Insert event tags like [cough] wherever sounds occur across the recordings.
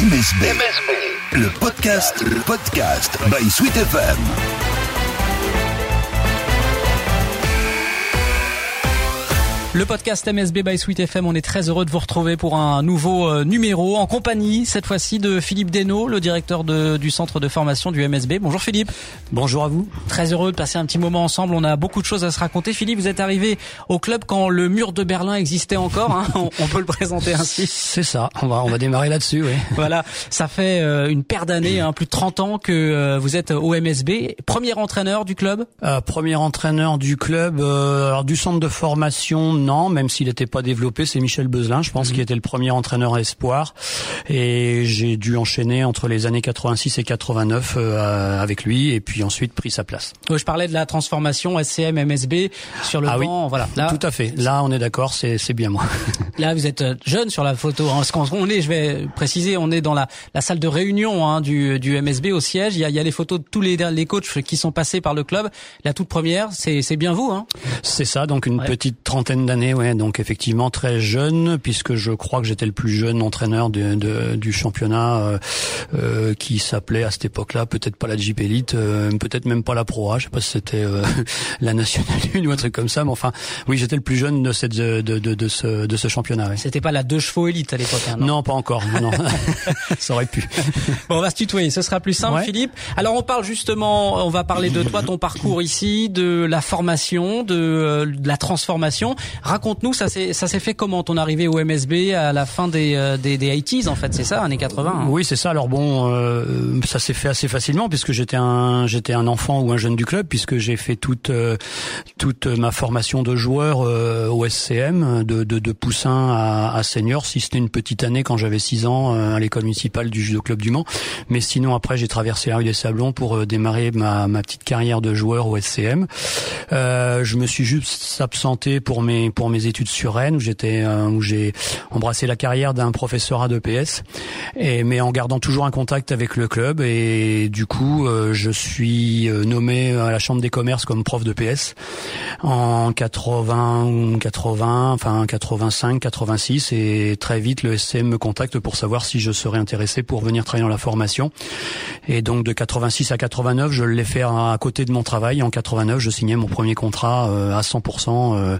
MSB. Le podcast, le podcast by Sweet FM. Le podcast MSB by Sweet FM, on est très heureux de vous retrouver pour un nouveau euh, numéro en compagnie cette fois-ci de Philippe Desnaud, le directeur de, du centre de formation du MSB. Bonjour Philippe. Bonjour à vous. Très heureux de passer un petit moment ensemble. On a beaucoup de choses à se raconter. Philippe, vous êtes arrivé au club quand le mur de Berlin existait encore. Hein [laughs] on, on, peut le présenter ainsi. C'est ça. On va on va démarrer là-dessus. Oui. [laughs] voilà. Ça fait euh, une paire d'années, hein, plus de 30 ans que euh, vous êtes au MSB. Premier entraîneur du club? Euh, premier entraîneur du club. alors du centre de formation non, même s'il n'était pas développé, c'est Michel Bezlin, je pense, mmh. qui était le premier entraîneur espoir. Et j'ai dû enchaîner entre les années 86 et 89 euh, avec lui, et puis ensuite pris sa place. je parlais de la transformation SCM MSB sur le ah banc, oui. voilà. Là, Tout à fait. Là, on est d'accord, c'est c'est bien moi. [laughs] là, vous êtes jeune sur la photo. Hein. On est, je vais préciser, on est dans la, la salle de réunion hein, du, du MSB au siège. Il y, a, il y a les photos de tous les, les coachs qui sont passés par le club. La toute première, c'est bien vous. Hein? C'est ça, donc une ouais. petite trentaine d'années, ouais, donc effectivement très jeune, puisque je crois que j'étais le plus jeune entraîneur de, de, du championnat euh, euh, qui s'appelait à cette époque-là peut-être pas la Jeep Elite, euh, peut-être même pas la Pro A, je sais pas si c'était euh, [laughs] la Nationale 1 ou un truc comme ça, mais enfin, oui, j'étais le plus jeune de cette de, de, de ce de ce championnat. Ouais. C'était pas la deux chevaux élite à l'époque, hein, non, non, pas encore, non, [laughs] ça aurait pu. Bon, on va se tutoyer, ce sera plus simple, ouais. Philippe. Alors, on parle justement, on va parler de toi, ton parcours ici, de la formation, de, de la transformation. Raconte-nous, ça s'est fait comment ton arrivée au MSB à la fin des euh, des, des 80s en fait, c'est ça, années 80 hein? Oui, c'est ça. Alors bon, euh, ça s'est fait assez facilement puisque j'étais un j'étais un enfant ou un jeune du club puisque j'ai fait toute euh, toute ma formation de joueur euh, au SCM de, de, de poussin à, à senior, si c'était une petite année quand j'avais 6 ans euh, à l'école municipale du judo club du Mans. Mais sinon après j'ai traversé la rue des Sablons pour démarrer ma, ma petite carrière de joueur au SCM. je me suis juste absenté pour mes pour mes études sur Rennes où j'étais euh, où j'ai embrassé la carrière d'un professorat de PS et mais en gardant toujours un contact avec le club et du coup euh, je suis euh, nommé à la chambre des commerces comme prof de PS en 80 80 enfin 85 86 et très vite le SCM me contacte pour savoir si je serais intéressé pour venir travailler dans la formation. Et donc de 86 à 89 je l'ai fait à côté de mon travail. En 89 je signais mon premier contrat à 100%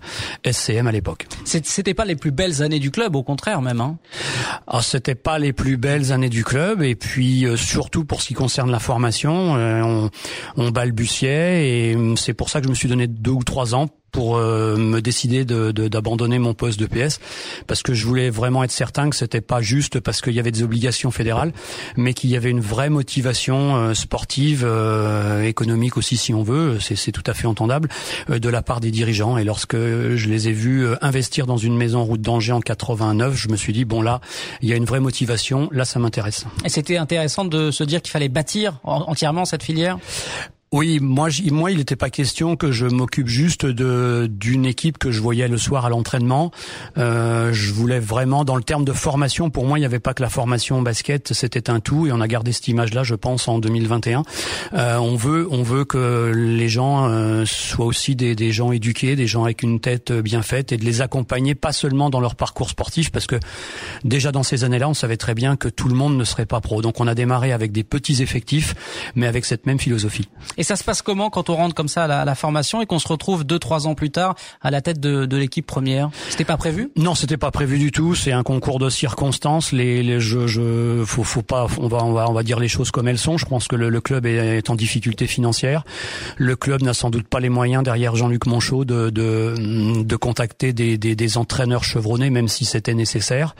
SCM à l'époque. C'était pas les plus belles années du club, au contraire même. Hein. Alors c'était pas les plus belles années du club, et puis euh, surtout pour ce qui concerne la formation, euh, on, on balbutiait, et c'est pour ça que je me suis donné deux ou trois ans pour euh, me décider d'abandonner de, mon poste de PS parce que je voulais vraiment être certain que c'était pas juste parce qu'il y avait des obligations fédérales mais qu'il y avait une vraie motivation euh, sportive euh, économique aussi si on veut. C'est tout à fait entendable euh, de la part des dirigeants. Et lorsque je les ai vus euh, investir dans une maison route d'Angers en 89 je me suis dit bon là il y a une vraie motivation. Là ça m'intéresse. Et c'était intéressant de se dire qu'il fallait bâtir entièrement cette filière? Oui, moi, moi, il n'était pas question que je m'occupe juste de d'une équipe que je voyais le soir à l'entraînement. Euh, je voulais vraiment, dans le terme de formation, pour moi, il n'y avait pas que la formation basket, c'était un tout, et on a gardé cette image-là, je pense, en 2021. Euh, on veut, on veut que les gens euh, soient aussi des, des gens éduqués, des gens avec une tête bien faite, et de les accompagner pas seulement dans leur parcours sportif, parce que déjà dans ces années-là, on savait très bien que tout le monde ne serait pas pro. Donc, on a démarré avec des petits effectifs, mais avec cette même philosophie. Et ça se passe comment quand on rentre comme ça à la, formation et qu'on se retrouve deux trois ans plus tard à la tête de, de l'équipe première? C'était pas prévu? Non, c'était pas prévu du tout. C'est un concours de circonstances. Les, les je, je, faut, faut pas, on va, on va, on va dire les choses comme elles sont. Je pense que le, le club est, est, en difficulté financière. Le club n'a sans doute pas les moyens derrière Jean-Luc Monchot de, de, de contacter des, des, des entraîneurs chevronnés, même si c'était nécessaire.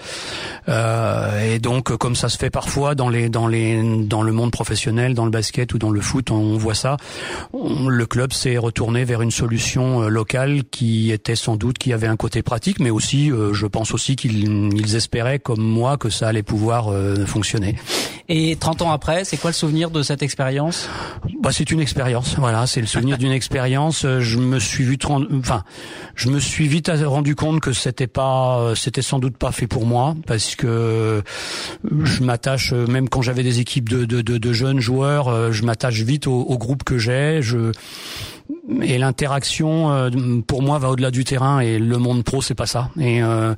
Euh, et donc, comme ça se fait parfois dans les, dans les, dans le monde professionnel, dans le basket ou dans le foot, on voit ça le club s'est retourné vers une solution locale qui était sans doute qui avait un côté pratique, mais aussi, euh, je pense aussi qu'ils espéraient, comme moi, que ça allait pouvoir euh, fonctionner. Et 30 ans après, c'est quoi le souvenir de cette expérience? Bah, c'est une expérience. Voilà, c'est le souvenir d'une [laughs] expérience. Je me suis vite, enfin, je me suis vite rendu compte que c'était pas, c'était sans doute pas fait pour moi, parce que je m'attache, même quand j'avais des équipes de, de, de, de jeunes joueurs, je m'attache vite au, au groupe que j'ai. Je et l'interaction euh, pour moi va au-delà du terrain. Et le monde pro c'est pas ça. Et euh,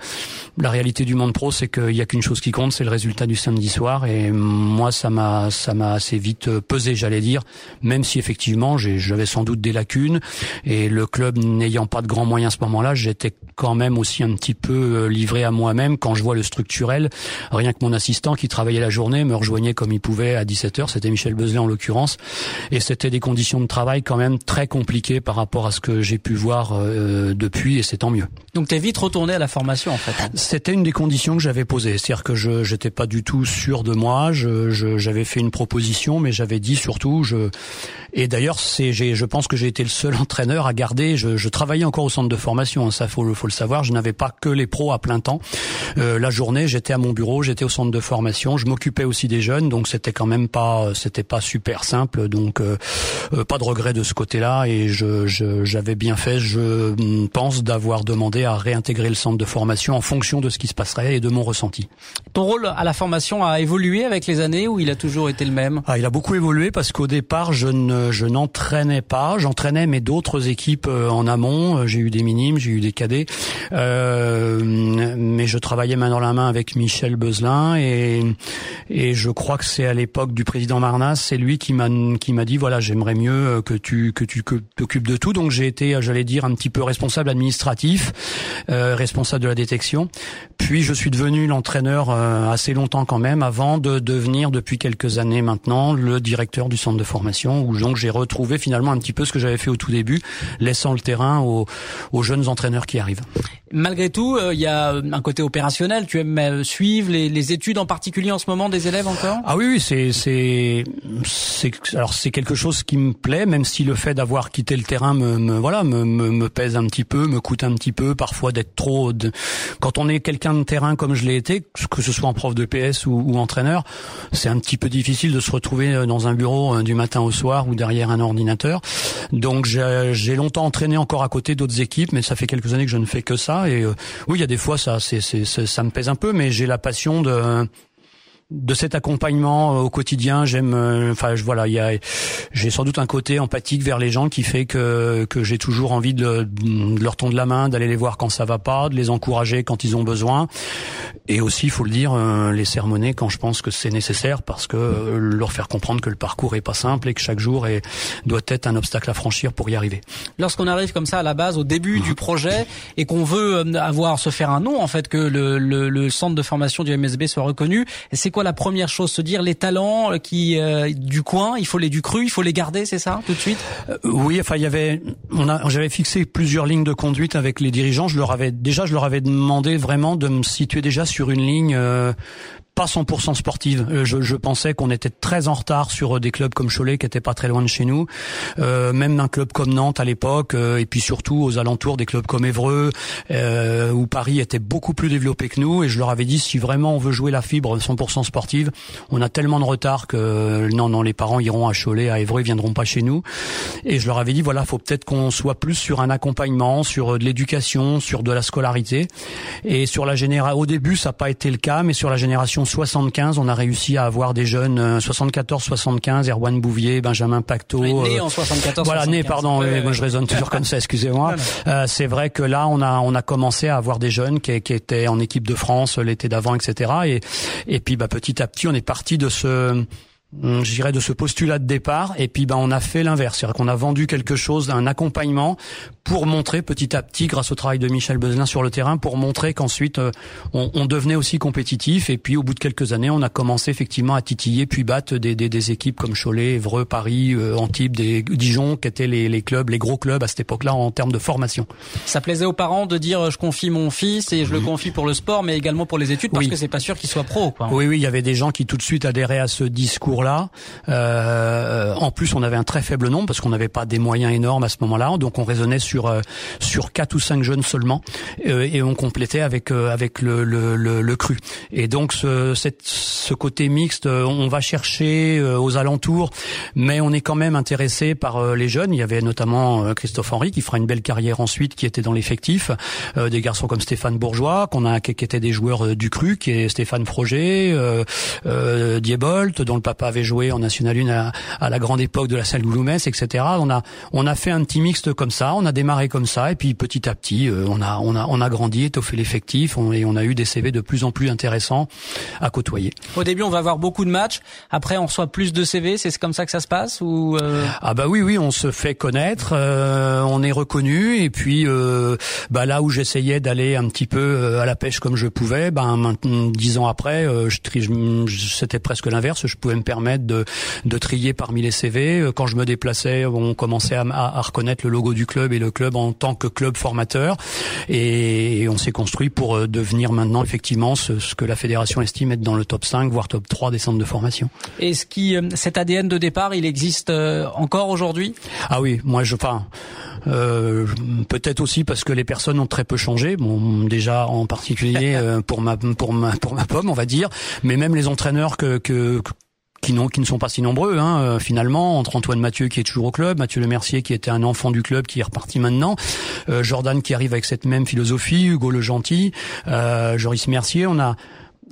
la réalité du monde pro c'est qu'il y a qu'une chose qui compte c'est le résultat du samedi soir. Et moi ça m'a ça m'a assez vite euh, pesé j'allais dire. Même si effectivement j'avais sans doute des lacunes. Et le club n'ayant pas de grands moyens à ce moment-là j'étais quand même aussi un petit peu livré à moi-même. Quand je vois le structurel rien que mon assistant qui travaillait la journée me rejoignait comme il pouvait à 17h c'était Michel Bezelet en l'occurrence. Et c'était des conditions de travail quand même très compliquées par rapport à ce que j'ai pu voir euh, depuis et c'est tant mieux. Donc tu es vite retourné à la formation en fait. Hein. C'était une des conditions que j'avais posées, c'est-à-dire que je j'étais pas du tout sûr de moi, je j'avais fait une proposition mais j'avais dit surtout je et d'ailleurs c'est je pense que j'ai été le seul [laughs] entraîneur à garder je, je travaillais encore au centre de formation, hein, ça faut faut le savoir, je n'avais pas que les pros à plein temps. Euh, la journée, j'étais à mon bureau, j'étais au centre de formation, je m'occupais aussi des jeunes donc c'était quand même pas c'était pas super simple donc euh, euh, pas de regret de ce côté-là et je, j'avais bien fait, je pense, d'avoir demandé à réintégrer le centre de formation en fonction de ce qui se passerait et de mon ressenti. Ton rôle à la formation a évolué avec les années ou il a toujours été le même? Ah, Il a beaucoup évolué parce qu'au départ, je ne, je n'entraînais pas, j'entraînais mes d'autres équipes euh, en amont. J'ai eu des minimes, j'ai eu des cadets, euh, mais je travaillais main dans la main avec Michel Beuzelin et et je crois que c'est à l'époque du président Marnas, c'est lui qui m'a qui m'a dit voilà j'aimerais mieux que tu que tu que t'occupes de tout. Donc j'ai été, j'allais dire, un petit peu responsable administratif, euh, responsable de la détection. Puis je suis devenu l'entraîneur euh, assez longtemps quand même, avant de devenir depuis quelques années maintenant le directeur du centre de formation, où donc j'ai retrouvé finalement un petit peu ce que j'avais fait au tout début, laissant le terrain aux, aux jeunes entraîneurs qui arrivent. Malgré tout, euh, il y a un côté opérationnel. Tu aimes euh, suivre les, les, études en particulier en ce moment des élèves encore? Ah oui, oui, c'est c'est c'est alors c'est quelque chose qui me plaît, même si le fait d'avoir quitté le terrain me, me voilà me, me, me, pèse un petit peu, me coûte un petit peu, parfois d'être trop. De... Quand on est quelqu'un de terrain comme je l'ai été, que ce soit en prof de PS ou, ou entraîneur, c'est un petit peu difficile de se retrouver euh, dans un bureau du matin au soir ou derrière un ordinateur. Donc j'ai longtemps entraîné encore à côté d'autres équipes, mais ça fait quelques années que je ne fais que ça. Et euh, oui, il y a des fois ça, c'est, ça me pèse un peu, mais j'ai la passion de de cet accompagnement euh, au quotidien. J'aime, euh, enfin voilà, il y a, j'ai sans doute un côté empathique vers les gens qui fait que que j'ai toujours envie de, de, leur tendre la main, d'aller les voir quand ça va pas, de les encourager quand ils ont besoin, et aussi, il faut le dire, les sermonner quand je pense que c'est nécessaire, parce que leur faire comprendre que le parcours est pas simple et que chaque jour est, doit être un obstacle à franchir pour y arriver. Lorsqu'on arrive comme ça à la base, au début du projet, et qu'on veut avoir se faire un nom, en fait, que le, le, le centre de formation du MSB soit reconnu, c'est quoi la première chose Se dire les talents euh, qui euh, du coin, il faut les du cru, il faut les garder, c'est ça, tout de suite? Euh, Oui, enfin il y avait, on a, j'avais fixé plusieurs lignes de conduite avec les dirigeants. Je leur avais déjà, je leur avais demandé vraiment de me situer déjà sur une ligne pas 100% sportive. Euh, je, je pensais qu'on était très en retard sur euh, des clubs comme Cholet qui étaient pas très loin de chez nous, euh, même d'un club comme Nantes à l'époque, euh, et puis surtout aux alentours des clubs comme Évreux, euh, où Paris était beaucoup plus développé que nous. Et je leur avais dit si vraiment on veut jouer la fibre 100% sportive, on a tellement de retard que non, non, les parents iront à Cholet, à Évreux, ils viendront pas chez nous. Et je leur avais dit voilà, faut peut-être qu'on soit plus sur un accompagnement, sur de l'éducation, sur de la scolarité, et sur la génération. Au début, ça n'a pas été le cas, mais sur la génération 75, on a réussi à avoir des jeunes 74, 75, Erwan Bouvier, Benjamin Pacto. né euh, en 74. Voilà, né, pardon. moi, je raisonne toujours comme ça. Excusez-moi. [laughs] Euh, c'est vrai que là, on a on a commencé à avoir des jeunes qui, qui étaient en équipe de France l'été d'avant, etc. Et et puis, bah, petit à petit, on est parti de ce je dirais de ce postulat de départ et puis ben on a fait l'inverse, c'est-à-dire qu'on a vendu quelque chose, un accompagnement pour montrer petit à petit, grâce au travail de Michel Bezelin sur le terrain, pour montrer qu'ensuite euh, on, on, devenait aussi compétitif et puis au bout de quelques années, on a commencé effectivement à titiller puis battre des, des, des équipes comme Cholet, Évreux, Paris, euh, Antibes, des Dijon, qui étaient les, les, clubs, les gros clubs à cette époque-là en termes de formation. Ça plaisait aux parents de dire je confie mon fils et je le confie pour le sport, mais également pour les études parce que c'est pas sûr qu'il soit pro. Quoi. Oui, oui, il y avait des gens qui tout de suite adhéraient à ce discours là Euh, en plus, on avait un très faible nombre parce qu'on n'avait pas des moyens énormes à ce moment-là, donc on raisonnait sur sur sur quatre ou cinq jeunes seulement, et on complétait avec avec le, le, cru. Et donc ce, cette, ce côté mixte, on va chercher aux alentours, mais on est quand même intéressé par les jeunes. Il y avait notamment Christophe Henry qui fera une belle carrière ensuite, qui était dans l'effectif, des garçons comme Stéphane Bourgeois, qu'on a qui, étaient des joueurs du cru, qui est Stéphane Froger, euh, euh, Diebolt, dont le papa avait joué en National 1 à, la grande époque de la salle Gouloumès, etc. On a on a fait un petit mixte comme ça, on a démarré comme ça, et puis petit à petit, euh, on a on a on a grandi, étoffé l'effectif, et on a eu des CV de plus en plus intéressants à côtoyer. Au début, on va avoir beaucoup de matchs. Après, on reçoit plus de CV. C'est comme ça que ça se passe ou euh? Ah bah oui, oui, on se fait connaître, euh, on est reconnu, et puis bah là où j'essayais d'aller un petit peu à la pêche comme je pouvais, ben dix ans après, je, c'était presque l'inverse. Je pouvais me permettre de, de trier parmi les CV. Euh, quand je me déplaçais, on commençait à, à, reconnaître le logo du club et le club en tant que club formateur. Et, on s'est construit pour euh, devenir maintenant effectivement ce, ce, que la fédération estime être dans le top 5, voire top 3 des centres de formation. Et ce qui, euh, cet ADN de départ, il existe encore aujourd'hui? Ah oui, moi je, enfin, euh, peut-être aussi parce que les personnes ont très peu changé. Bon, déjà en particulier [laughs] pour ma pour ma pour ma pomme, on va dire, mais même les entraîneurs que que qui, qui ne sont pas si nombreux hein, euh, finalement entre Antoine Mathieu qui est toujours au club, Mathieu Le Mercier qui était un enfant du club qui est reparti maintenant, euh, Jordan qui arrive avec cette même philosophie, Hugo Le Gentil, euh, Joris Mercier, on a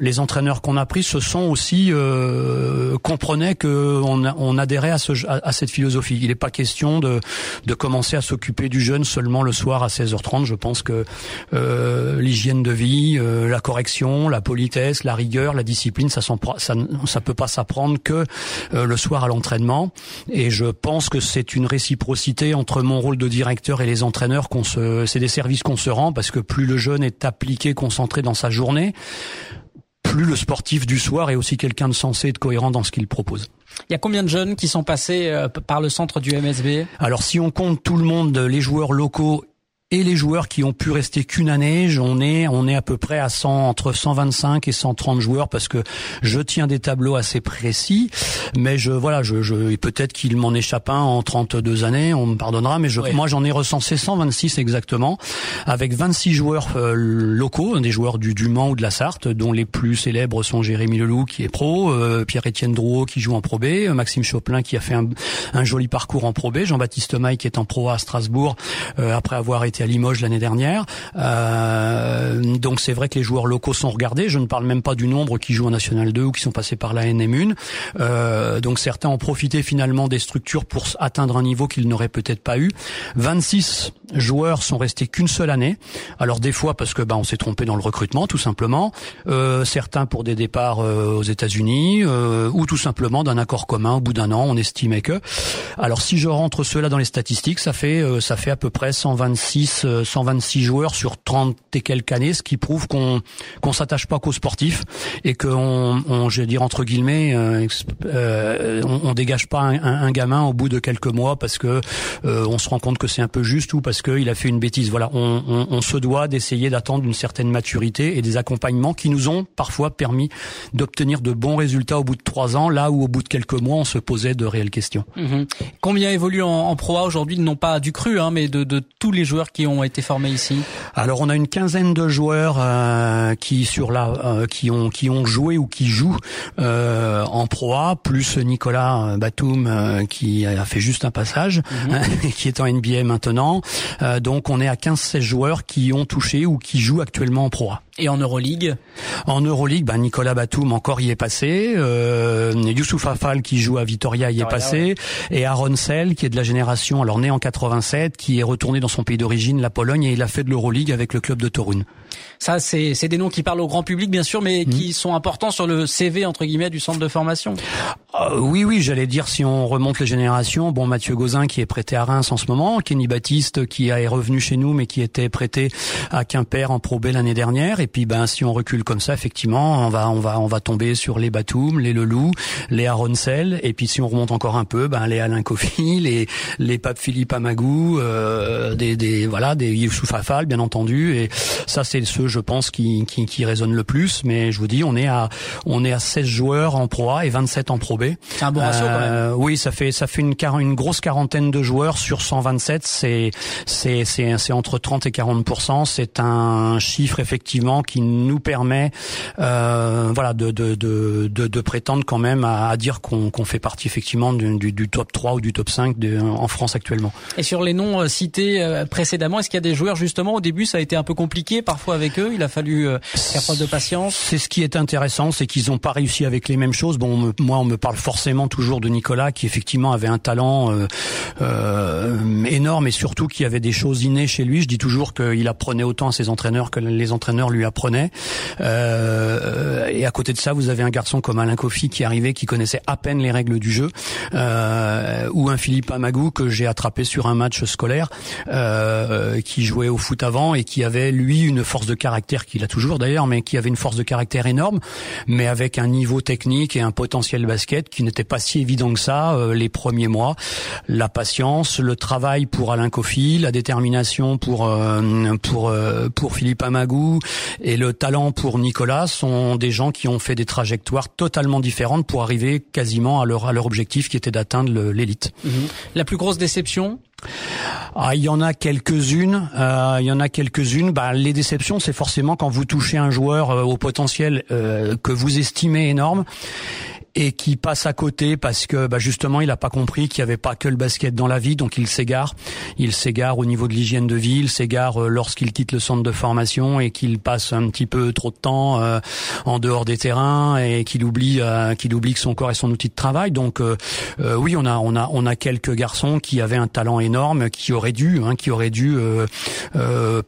les entraîneurs qu'on a pris se sont aussi euh, comprenaient que on, adhérait à, ce, à, cette philosophie. Il n'est pas question de, de commencer à s'occuper du jeune seulement le soir à 16h30. Je pense que euh, l'hygiène de vie, euh, la correction, la politesse, la rigueur, la discipline, ça ça, ça peut pas s'apprendre que euh, le soir à l'entraînement. Et je pense que c'est une réciprocité entre mon rôle de directeur et les entraîneurs qu'on se, c'est des services qu'on se rend parce que plus le jeune est appliqué, concentré dans sa journée, plus le sportif du soir est aussi quelqu'un de sensé et de cohérent dans ce qu'il propose. Il y a combien de jeunes qui sont passés euh, par le centre du MSB Alors si on compte tout le monde, les joueurs locaux et les joueurs qui ont pu rester qu'une année, on est on est à peu près à 100 entre 125 et 130 joueurs parce que je tiens des tableaux assez précis, mais je voilà, je, je peut-être qu'il m'en échappe un en 32 années, on me pardonnera, mais je, moi j'en ai recensé 126 exactement avec 26 joueurs euh, locaux, des joueurs du, du Mans ou de la Sarthe, dont les plus célèbres sont Jérémy Leloup qui est pro, euh, Pierre-Étienne Drouot qui joue en Pro B, euh, Maxime Choplin qui a fait un, un joli parcours en Pro B, Jean-Baptiste Maille qui est en Pro A à Strasbourg après avoir été à Limoges l'année dernière. Euh, donc c'est vrai que les joueurs locaux sont regardés. Je ne parle même pas du nombre qui jouent en National 2 ou qui sont passés par la NM1. Euh, donc certains ont profité finalement des structures pour atteindre un niveau qu'ils n'auraient peut-être pas eu. 26 joueurs sont restés qu'une seule année. Alors des fois parce que bah, on s'est trompé dans le recrutement tout simplement. Euh, certains pour des départs euh, aux États-Unis euh, ou tout simplement d'un accord commun au bout d'un an on estimait que. Alors si je rentre cela dans les statistiques, ça fait euh, ça fait à peu près 126 126 joueurs sur 30 et quelques années, ce qui prouve qu'on qu'on s'attache pas qu'aux sportifs et qu'on, on, je veux dire entre guillemets, euh, euh, on, on, dégage pas un, un, gamin au bout de quelques mois parce que euh, on se rend compte que c'est un peu juste ou parce qu'il a fait une bêtise. Voilà, on, on, on se doit d'essayer d'attendre une certaine maturité et des accompagnements qui nous ont parfois permis d'obtenir de bons résultats au bout de trois ans, là où au bout de quelques mois on se posait de réelles questions. Mmh. Combien évoluent en, en Pro A aujourd'hui, non pas du cru, hein, mais de, de tous les joueurs qui ont été formés ici Alors on a une quinzaine de joueurs euh, qui sur la euh, qui ont qui ont joué ou qui jouent euh, en Pro A, plus Nicolas Batum qui a fait juste un passage, mhm. [laughs] qui est en NBA maintenant. donc on est à 15-16 joueurs qui ont touché ou qui jouent actuellement en Pro A. Et en Euroleague En Euroleague, ben Nicolas Batum encore y est passé, euh, Youssouf Afal qui joue à Vitoria y est passé, et Aaron Sell qui est de la génération, alors né en 87, qui est retourné dans son pays d'origine, la Pologne, et il a fait de l'Euroleague avec le club de Torun. Ça, c'est des noms qui parlent au grand public, bien sûr, mais qui mhm. sont importants sur le CV entre guillemets du centre de formation. Euh, oui, oui, j'allais dire si on remonte les générations, bon Mathieu Gauzin qui est prêté à Reims en ce moment, Kenny Baptiste qui est revenu chez nous mais qui était prêté à Quimper en Pro B l'année dernière, et puis ben si on recule comme ça, effectivement, on va on va on va tomber sur les Batum, les Leloup, les Aronsel, et puis si on remonte encore un peu, ben les Alain Kofi, [laughs] les les Pape Philippe Amagou, euh, des des voilà des Youssouf Afal bien entendu, et ça c'est ceux, je pense, qui, qui, qui résonnent le plus. Mais je vous dis, on est à on est à 16 joueurs en Pro A et 27 en Pro B. C'est un bon ratio quand même. Euh, oui, ça fait ça fait une une grosse quarantaine de joueurs sur 127. C'est c'est c'est c'est entre 30 et 40 C'est un chiffre effectivement qui nous permet euh, voilà de de, de de de prétendre quand même à, à dire qu'on qu'on fait partie effectivement du, du, du, top 3 ou du top 5 de, en France actuellement. Et sur les noms euh, cités euh, précédemment, est-ce qu'il y a des joueurs justement au début ça a été un peu compliqué parfois avec il a fallu faire preuve de patience. C'est ce qui est intéressant, c'est qu'ils n'ont pas réussi avec les mêmes choses. Bon, moi on me parle forcément toujours de Nicolas qui effectivement avait un talent euh, euh, énorme et surtout qui avait des choses innées chez lui. Je dis toujours qu'il apprenait autant à ses entraîneurs que les entraîneurs lui apprenaient. Euh, et à côté de ça, vous avez un garçon comme Alain Kofi qui arrivait, qui connaissait à peine les règles du jeu, euh, ou un Philippe Amagou que j'ai attrapé sur un match scolaire, euh, qui jouait au foot avant et qui avait lui une force de caractère qu'il a toujours d'ailleurs, mais qui avait une force de caractère énorme, mais avec un niveau technique et un potentiel basket qui n'était pas si évident que ça euh, les premiers mois. La patience, le travail pour Alain Kofi, la détermination pour euh, pour euh, pour Philippe Amagou et le talent pour Nicolas sont des gens qui ont fait des trajectoires totalement différentes pour arriver quasiment à leur à leur objectif qui était d'atteindre l'élite. La plus grosse déception ah, il y en a quelques-unes. Euh, il y en a quelques-unes. Bah, les déceptions, c'est forcément quand vous touchez un joueur au potentiel que vous estimez énorme et qui passe à côté parce que bah, justement il n'a pas compris qu'il n'y avait pas que le basket dans la vie, donc il s'égare. Il s'égare au niveau de l'hygiène de vie, il s'égare euh, lorsqu'il quitte le centre de formation et qu'il passe un petit peu trop de temps euh, en dehors des terrains et qu'il oublie euh, qu'il oublie que son corps est son outil de travail. Donc oui, on a on a on a quelques garçons qui avaient un talent énorme, qui auraient dû hein, qui auraient dû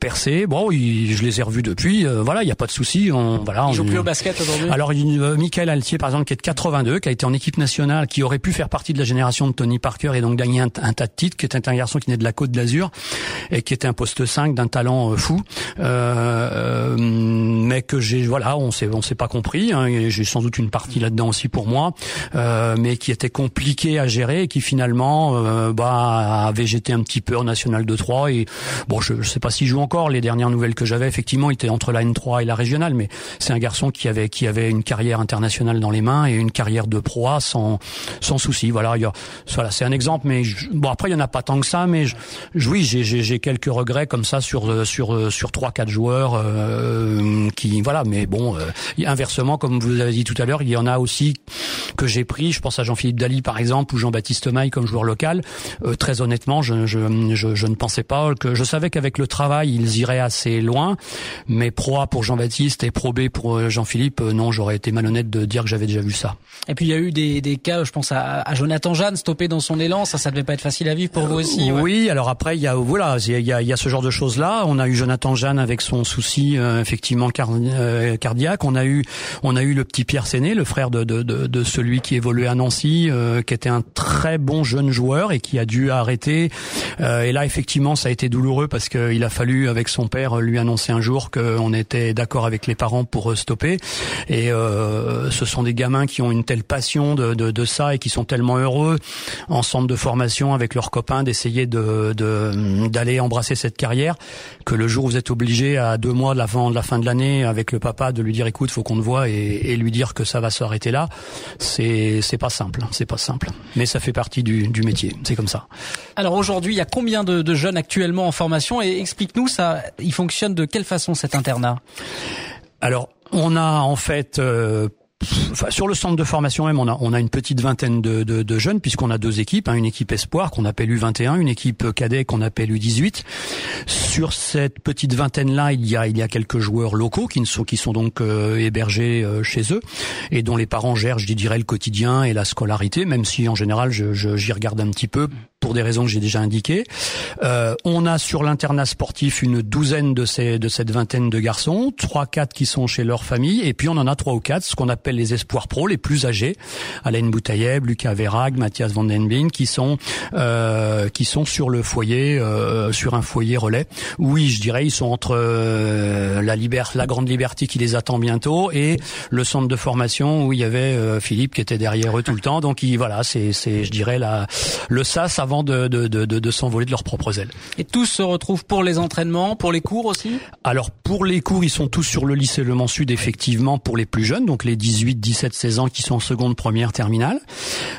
percer. Bon, je les ai revus depuis. voilà, il n'y a pas de souci. On voilà. Ils jouent plus au basket aujourd'hui? Alors, Michael Altier par exemple qui est de 80 qui a été en équipe nationale, qui aurait pu faire partie de la génération de Tony Parker et donc gagner un, tas de titres, qui était un garçon qui naît de la Côte d'Azur et qui était un poste 5 d'un talent euh, fou, euh, que j'ai voilà, on s'est on s'est pas compris. Hein, j'ai sans doute une partie là-dedans aussi pour moi, euh, mais qui était compliqué à gérer et qui finalement euh, bah a végété un petit peu en national de 3 et bon je, je sais pas s'il joue encore. Les dernières nouvelles que j'avais effectivement il était entre la N3 et la régionale, mais c'est un garçon qui avait qui avait une carrière internationale dans les mains et une carrière de proie sans sans souci. Voilà, il y a, voilà, c'est un exemple, mais bon après il y en a pas tant que ça, mais je, oui j'ai j'ai quelques regrets comme ça sur sur sur trois quatre joueurs euh, qui voilà, mais bon euh, inversement comme vous l'avez dit tout à l'heure, il y en a aussi que j'ai pris. Je pense à Jean-Philippe Dali par exemple ou Jean-Baptiste Maille comme joueur local. Euh, très honnêtement, je, je, je je ne pensais pas que je savais qu'avec le travail ils iraient assez loin, mais pro A pour Jean-Baptiste et pro B pour Jean-Philippe, non, j'aurais été malhonnête de dire que j'avais déjà vu ça. Et puis il y a eu des, des cas, je pense à, à, Jonathan Jeanne, stoppé dans son élan. Ça, ça devait pas être facile à vivre pour vous aussi. Oui, alors après il y a voilà, il y a, il y a ce genre de choses là. On a eu Jonathan Jeanne avec son souci euh, effectivement euh, cardiaque. On a eu on a eu le petit Pierre Séné, le frère de, de, de, de celui qui évoluait à Nancy, euh, qui était un très bon jeune joueur et qui a dû arrêter. et là effectivement ça a été douloureux parce qu'il a fallu avec son père lui annoncer un jour qu'on était d'accord avec les parents pour stopper. Et ce sont des gamins qui ont une telle passion de, de, de, ça et qui sont tellement heureux en centre de formation avec leurs copains d'essayer de d'aller embrasser cette carrière que le jour où vous êtes obligé à deux mois de la fin de l'année avec le papa de lui dire écoute faut qu'on te voit et, et, lui dire que ça va s'arrêter là. C'est c'est pas simple c'est pas simple. Mais ça fait partie du, du métier c'est comme ça. Alors aujourd'hui il y a combien de, de jeunes actuellement en formation et explique-nous ça il fonctionne de quelle façon cet internat? Alors on a en fait euh, sur le centre de formation même, on a, on a une petite vingtaine de, de, de jeunes puisqu'on a deux équipes, hein, une équipe espoir qu'on appelle U21, une équipe cadet qu'on appelle U18. Sur cette petite vingtaine là, il y a il y a quelques joueurs locaux qui sont qui sont donc euh, hébergés euh, chez eux et dont les parents gèrent, je dirais, le quotidien et la scolarité, même si en général je, j'y regarde un petit peu pour des raisons que j'ai déjà indiquées. Euh, on a sur l'internat sportif une douzaine de ces de cette vingtaine de garçons, trois quatre qui sont chez leur famille et puis on en a trois ou quatre ce qu'on appelle appelle les espoirs pro, les plus âgés, Alain Boutaïeb, Lucas Verag, Mathias Van Den Bin, qui sont euh, qui sont sur le foyer, euh, sur un foyer relais. Oui, je dirais, ils sont entre euh, la liberté, la grande liberté qui les attend bientôt et le centre de formation où il y avait Philippe qui était derrière eux tout le temps. Donc il, voilà, c'est c'est je dirais la le sas avant de de de, de, de s'envoler de leurs propres ailes. Et tous se retrouvent pour les entraînements, pour les cours aussi? Alors pour les cours, ils sont tous sur le lycée Le Mans Sud effectivement pour les plus jeunes, donc les 18, 17, 16 ans qui sont en seconde, première, terminale.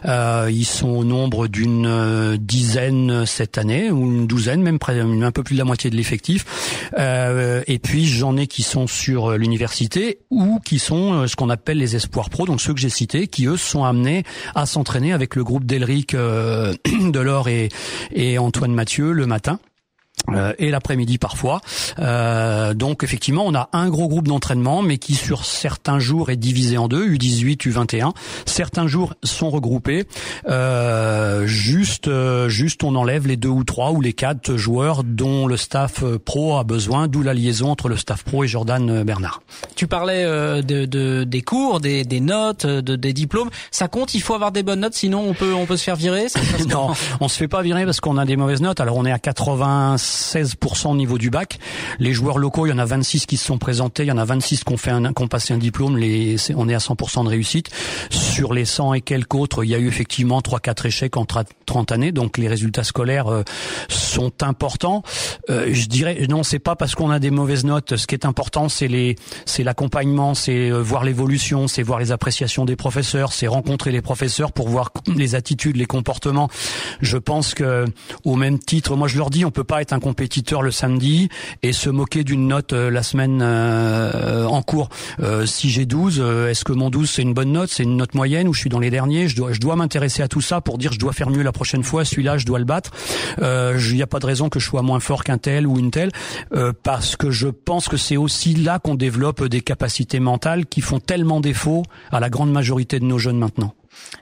Euh, ils sont au nombre d'une euh, dizaine cette année ou une douzaine, même près, un peu plus de la moitié de l'effectif. Euh, et puis j'en ai qui sont sur l'université ou qui sont euh, ce qu'on appelle les espoirs pro, donc ceux que j'ai cités, qui eux sont amenés à s'entraîner avec le groupe d'Elric euh, [clears throat] Delors et, et Antoine Mathieu le matin. Euh, et l'après-midi parfois. Euh, donc effectivement, on a un gros groupe d'entraînement, mais qui sur certains jours est divisé en deux, U18, U21. Certains jours sont regroupés. Euh, juste, euh, juste, on enlève les deux ou trois ou les quatre joueurs dont le staff pro a besoin, d'où la liaison entre le staff pro et Jordan Bernard. Tu parlais de, de, des cours, des, des notes, de, des diplômes. Ça compte. Il faut avoir des bonnes notes, sinon on peut on peut se faire virer. [laughs] non, on se fait pas virer parce qu'on a des mauvaises notes. Alors on est à 80 16% au niveau du bac. Les joueurs locaux, il y en a 26 qui se sont présentés, il y en a 26 qui ont fait un, qui ont passé un diplôme. Les, on est à 100% de réussite. Sur les 100 et quelques autres, il y a eu effectivement trois, quatre échecs en 30 années. Donc les résultats scolaires euh, sont importants. Euh, je dirais non, c'est pas parce qu'on a des mauvaises notes. Ce qui est important, c'est les, c'est l'accompagnement, c'est euh, voir l'évolution, c'est voir les appréciations des professeurs, c'est rencontrer les professeurs pour voir les attitudes, les comportements. Je pense que au même titre, moi je leur dis, on peut pas être un compétiteur le samedi et se moquer d'une note euh, la semaine euh, en cours. Euh, si j'ai 12, est-ce que mon 12 c'est une bonne note, c'est une note moyenne ou je suis dans les derniers? Je dois, je dois m'intéresser à tout ça pour dire je dois faire mieux la prochaine fois. Celui-là, je dois le battre. Il n'y a pas de raison que je sois moins fort qu'un tel ou une telle parce que je pense que c'est aussi là qu'on développe des capacités mentales qui font tellement défaut à la grande majorité de nos jeunes maintenant.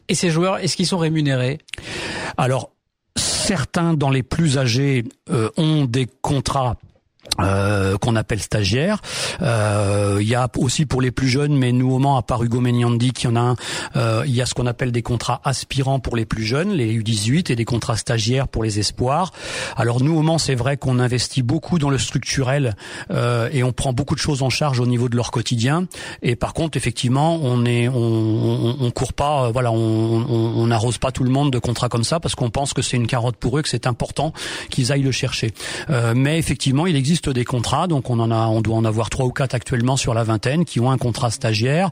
Et ces joueurs, est-ce qu'ils sont rémunérés? Alors, certains dans les plus âgés euh, ont des contrats euh, qu'on appelle stagiaire. Euh, il y a aussi pour les plus jeunes, mais nous au Mans, à part Hugo Menyandi, qui en a un, euh, il y a ce qu'on appelle des contrats aspirants pour les plus jeunes, les U18, et des contrats stagiaires pour les espoirs. Alors nous au Mans, c'est vrai qu'on investit beaucoup dans le structurel et on prend beaucoup de choses en charge au niveau de leur quotidien. Et par contre, effectivement, on est, on, on, on court pas, voilà, on n'arrose pas tout le monde de contrats comme ça parce qu'on pense que c'est une carotte pour eux, que c'est important qu'ils aillent le chercher. mais effectivement, il existe des contrats, donc on en a, on doit en avoir trois ou quatre actuellement sur la vingtaine qui ont un contrat stagiaire,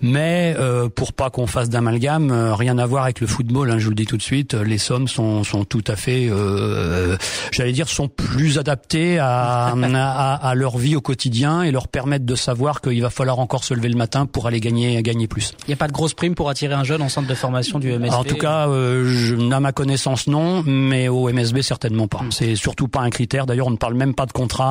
mais euh, pour pas qu'on fasse d'amalgame, euh, rien à voir avec le football. Hein, je vous le dis tout de suite, les sommes sont, sont tout à fait, euh, j'allais dire, sont plus adaptées à, à, à, leur vie au quotidien et leur permettre de savoir qu'il va falloir encore se lever le matin pour aller gagner, gagner plus. Il n'y a pas de grosse prime pour attirer un jeune en centre de formation du MSB. En tout cas, euh, je, à ma connaissance non, mais au MSB certainement pas. Hmm. C'est surtout pas un critère. D'ailleurs, on ne parle même pas de contrat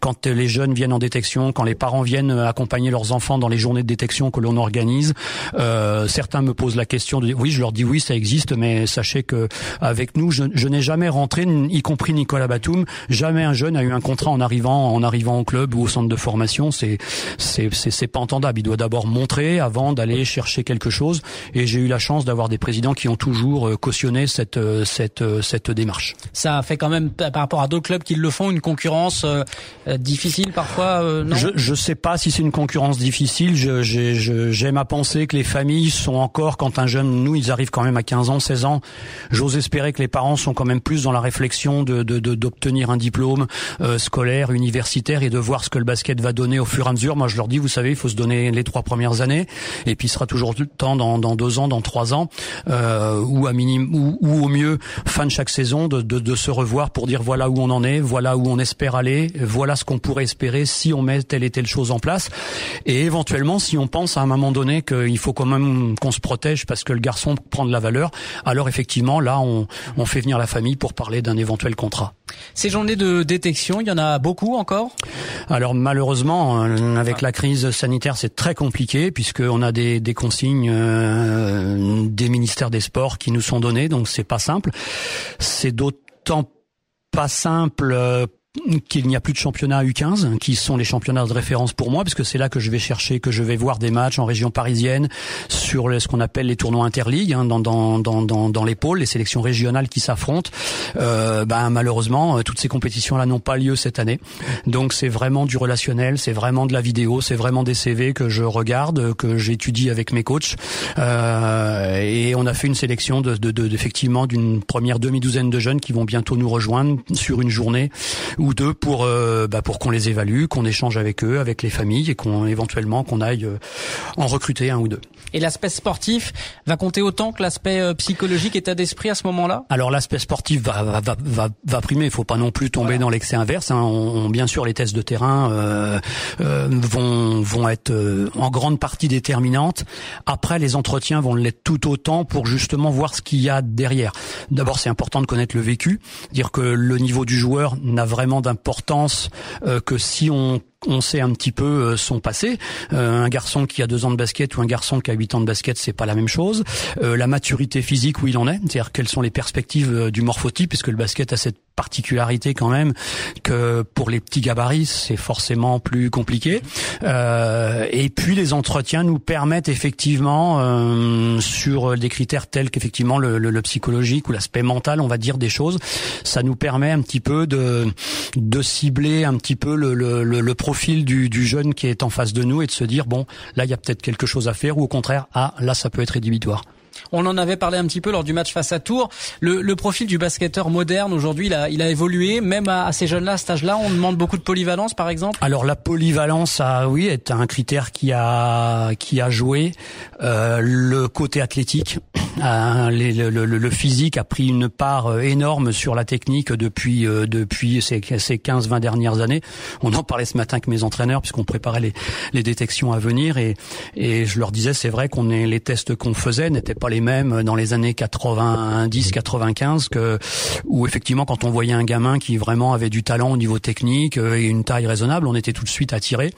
quand les jeunes viennent en détection, quand les parents viennent accompagner leurs enfants dans les journées de détection que l'on organise. Euh, certains me posent la question de oui, je leur dis oui, ça existe, mais sachez que avec nous, je, n'ai jamais rentré, y compris Nicolas Batum, jamais un jeune a eu un contrat en arrivant en arrivant au club ou au centre de formation. C'est c'est c'est pas entendable. Il doit d'abord montrer avant d'aller chercher quelque chose. Et j'ai eu la chance d'avoir des présidents qui ont toujours euh, cautionné cette euh, cette cette démarche. Ça fait quand même par rapport à d'autres clubs qui le font une concurrence euh, difficile parfois euh, non Je je sais pas si c'est une concurrence difficile. Je j'aime à penser que les familles sont encore quand un jeune nous ils arrivent quand même à 15 ans, 16 ans. J'ose espérer que les parents sont quand même plus dans la réflexion de d'obtenir un diplôme euh, scolaire, universitaire et de voir ce que le basket va donner au fur et à mesure. Moi je leur dis vous savez il faut se donner les trois premières années et puis il sera toujours du temps dans dans deux ans, dans trois ans ou à minimum ou, ou, au mieux fin de chaque saison de, de de se revoir pour dire voilà où on en est, voilà où on espère aller voilà ce qu'on pourrait espérer si on met telle et telle chose en place. Et éventuellement, si on pense à un moment donné qu'il faut quand même qu'on se protège parce que le garçon prend de la valeur, alors effectivement, là, on, on fait venir la famille pour parler d'un éventuel contrat. Ces journées de détection, il y en a beaucoup encore? Alors malheureusement, euh, avec la crise sanitaire, c'est très compliqué puisqu'on a des, des consignes euh, des ministères des Sports qui nous sont données, donc c'est pas simple. C'est d'autant pas simple euh, qu'il n'y a plus de championnats U15 qui sont les championnats de référence pour moi puisque c'est là que je vais chercher que je vais voir des matchs en région parisienne sur ce qu'on appelle les tournois interligues hein, dans dans dans dans, les pôles les sélections régionales qui s'affrontent. Euh, ben malheureusement euh, toutes ces compétitions là n'ont pas lieu cette année. Donc c'est vraiment du relationnel c'est vraiment de la vidéo c'est vraiment des CV que je regarde que j'étudie avec mes coachs. Euh, et on a fait une sélection de, effectivement d'une première demi douzaine de jeunes qui vont bientôt nous rejoindre sur une journée ou deux pour euh, bah, pour qu'on les évalue, qu'on échange avec eux, avec les familles et qu'on éventuellement qu'on aille euh, en recruter un ou deux. Et l'aspect sportif va compter autant que l'aspect euh, psychologique, état d'esprit à ce moment-là? Alors l'aspect sportif va, va, va, va, primer. Il faut pas non plus tomber dans l'excès inverse. Hein. On, bien sûr, les tests de terrain euh, euh, vont vont être en grande partie déterminantes. Après, les entretiens vont l'être tout autant pour justement voir ce qu'il y a derrière. D'abord, c'est important de connaître le vécu, dire que le niveau du joueur n'a vraiment d'importance que si on on sait un petit peu euh, son passé. Euh, un garçon qui a deux ans de basket ou un garçon qui a huit ans de basket, c'est pas la même chose. Euh, la maturité physique où il en est, c'est-à-dire quelles sont les perspectives du morphotype, puisque le basket a cette particularité quand même que pour les petits gabarits c'est forcément plus compliqué. Euh, et puis les entretiens nous permettent effectivement euh, sur des critères tels qu'effectivement le, le, le, psychologique ou l'aspect mental, on va dire des choses, ça nous permet un petit peu de de cibler un petit peu le, le, le profil du, du jeune qui est en face de nous et de se dire bon là il y a peut-être quelque chose à faire ou au contraire ah là ça peut être rédhibitoire. On en avait parlé un petit peu lors du match face à Tours. Le, le profil du basketteur moderne aujourd'hui, il a, il a évolué. Même à, ces jeunes-là, à cet âge-là, on demande beaucoup de polyvalence, par exemple? Alors la polyvalence, a, oui, est un critère qui a qui a joué. Euh, le côté athlétique, euh, le, physique a pris une part euh, énorme sur la technique depuis euh, depuis ces, ces 15-20 dernières années. On en parlait ce matin avec mes entraîneurs puisqu'on préparait les, les détections à venir et et je leur disais c'est vrai qu'on est les tests qu'on faisait n'étaient pas les mêmes dans les années 90, 95 que où effectivement quand on voyait un gamin qui vraiment avait du talent au niveau technique et une taille raisonnable, on était tout de suite attiré.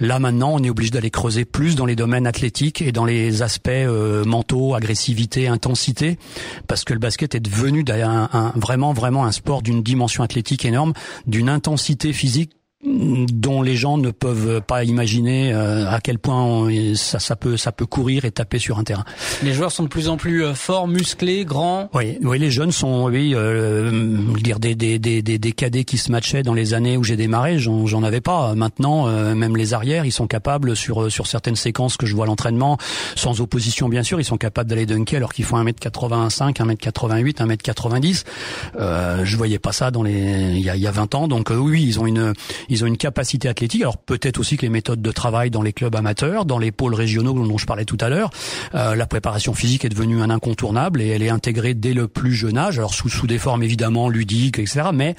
Là maintenant, on est obligé d'aller creuser plus dans les domaines athlétiques et dans les aspects mentaux, agressivité, intensité, parce que le basket est devenu un, vraiment vraiment un sport d'une dimension athlétique énorme, d'une intensité physique dont les gens ne peuvent pas imaginer euh, à quel point ça, ça, peut ça peut courir et taper sur un terrain. Les joueurs sont de plus en plus euh, forts, musclés, grands. Oui, oui, les jeunes sont oui, euh, dire des, des, des, des, cadets qui se matchaient dans les années où j'ai démarré, j'en avais pas. Maintenant, euh, même les arrières, ils sont capables sur sur certaines séquences que je vois à l'entraînement, sans opposition bien sûr, ils sont capables d'aller dunker alors qu'ils font 1m85, 1m88, 1m90. Euh, je voyais pas ça dans les il y a, il y a 20 ans. Donc oui, ils ont une ils ont une capacité athlétique. Alors peut-être aussi que les méthodes de travail dans les clubs amateurs, dans les pôles régionaux dont je parlais tout à l'heure, euh, la préparation physique est devenue un incontournable et elle est intégrée dès le plus jeune âge. Alors sous, sous des formes évidemment ludiques, etc. Mais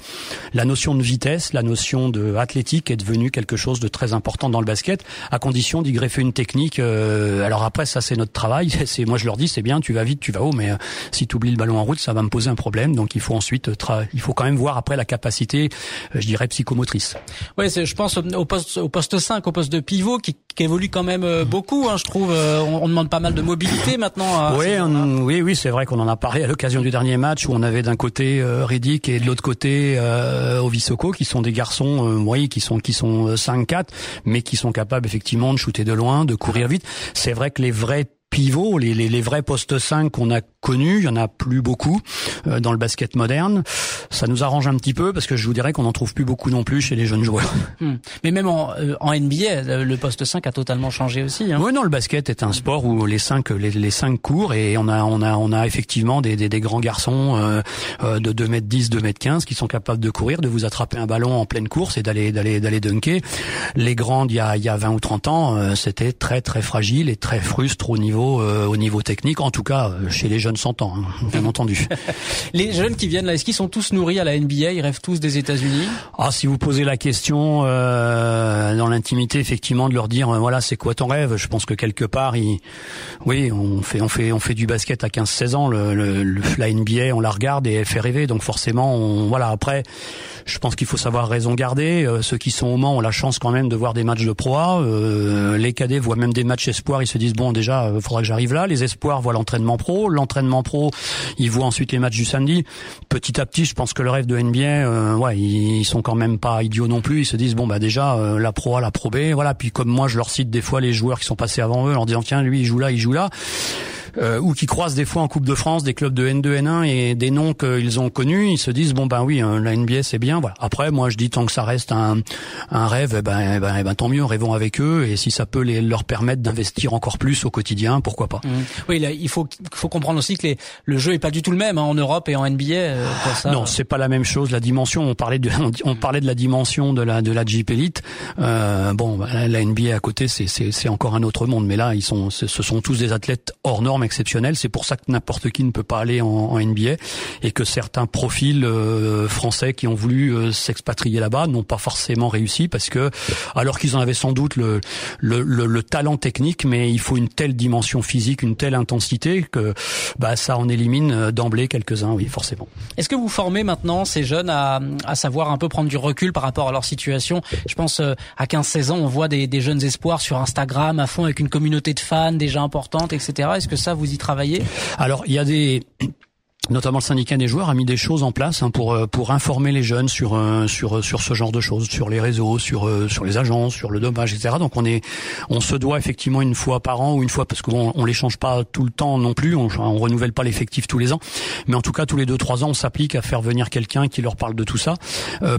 la notion de vitesse, la notion de athlétique est devenue quelque chose de très important dans le basket, à condition d'y greffer une technique. Euh, alors après, ça c'est notre travail. [laughs] C'est moi je leur dis c'est bien, tu vas vite, tu vas haut, mais euh, si tu oublies le ballon en route, ça va me poser un problème. Donc il faut ensuite, il faut quand même voir après la capacité, je dirais psychomotrice. Oui, je pense au poste au poste 5, au poste de pivot qui, qui évolue quand même euh, beaucoup. Hein, je trouve. Euh, on, demande pas mal de mobilité maintenant. Oui, oui, oui, c'est vrai qu'on en a parlé à l'occasion du dernier match où on avait d'un côté euh, Riddick et de l'autre côté euh, Ovisoko, qui sont des garçons, euh, oui, qui sont qui sont 5-4, mais qui sont capables effectivement de shooter de loin, de courir vite. C'est vrai que les vrais pivots, les, les, les vrais postes 5 qu'on a connus, il y en a plus beaucoup euh, dans le basket moderne. Ça nous arrange un petit peu parce que je vous dirais qu'on n'en trouve plus beaucoup non plus chez les jeunes joueurs. Hmm. Mais même en, euh, en, NBA, le poste 5 a totalement changé aussi. Hein. Oui, non, le basket est un sport où les 5 les, les cinq courent et on a on a on a effectivement des, des, des grands garçons euh, de 2 mètres 10, 2 mètres 15 qui sont capables de courir, de vous attraper un ballon en pleine course et d'aller d'aller d'aller dunker. Les grands il y a il y a 20 ou 30 ans, c'était très très fragile et très frustre au niveau euh, au niveau technique, en tout cas euh, chez les jeunes 100 ans, hein, bien entendu. [laughs] les jeunes qui viennent là, est-ce qu'ils sont tous nourris à la NBA Ils rêvent tous des États-Unis? Ah, si vous posez la question euh, dans l'intimité, effectivement, de leur dire voilà, c'est quoi ton rêve? Je pense que quelque part, ils... oui, on fait on fait on fait du basket à 15-16 ans. Le, le, la NBA, on la regarde et elle fait rêver. Donc forcément, on, voilà. Après, je pense qu'il faut savoir raison garder. ceux qui sont au Mans ont la chance quand même de voir des matchs de pro. les cadets voient même des matchs espoirs. Ils se disent bon, déjà, que j'arrive là. Les espoirs voient l'entraînement pro. L'entraînement pro, ils voient ensuite les matchs du samedi. Petit à petit, je pense que le rêve de NBA, euh, ouais, ils sont quand même pas idiots non plus. Ils se disent bon bah déjà euh, la pro A, la pro B, voilà. Puis comme moi, je leur cite des fois les joueurs qui sont passés avant eux, en disant tiens lui il joue là, il joue là euh, ou qui croisent des fois en Coupe de France des clubs de N2, N1 et des noms qu'ils ont connus, ils se disent bon ben oui, hein, la NBA c'est bien. Voilà. Après, moi je dis tant que ça reste un, un rêve, eh ben, eh ben, eh ben, tant mieux, rêvons avec eux et si ça peut les, leur permettre d'investir encore plus au quotidien, pourquoi pas. Mmh. Oui, là, il faut faut comprendre aussi que les, le jeu est pas du tout le même hein, en Europe et en NBA. Euh, ça. Non, c'est pas la même chose. La dimension, on parlait de on parlait de la dimension de la de la Jeep Elite. Euh, bon, la NBA à côté, c'est c'est encore un autre monde, mais là ils sont ce sont tous des athlètes hors normes exceptionnels. C'est pour ça que n'importe qui ne peut pas aller en, en, NBA et que certains profils euh, français qui ont voulu euh, s'expatrier là-bas n'ont pas forcément réussi parce que alors qu'ils en avaient sans doute le, le, le, le, talent technique, mais il faut une telle dimension physique, une telle intensité que bah, ça en élimine euh, d'emblée quelques-uns, oui, forcément. Est-ce que vous formez maintenant ces jeunes à, à savoir un peu prendre du recul par rapport à leur situation? Je pense à 15-16 ans, on voit des, des jeunes espoirs sur Instagram à fond avec une communauté de fans déjà importante, etc. Est-ce que ça vous y travaillez? Alors il y a des notamment le syndicat des joueurs a mis des choses en place hein, pour euh, pour informer les jeunes sur euh, sur sur ce genre de choses, sur les réseaux, sur euh, sur les agences, sur le dommage, etc. Donc on est on se doit effectivement une fois par an ou une fois parce qu'on on les change pas tout le temps non plus, on, on renouvelle pas l'effectif tous les ans, mais en tout cas tous les deux trois ans on s'applique à faire venir quelqu'un qui leur parle de tout ça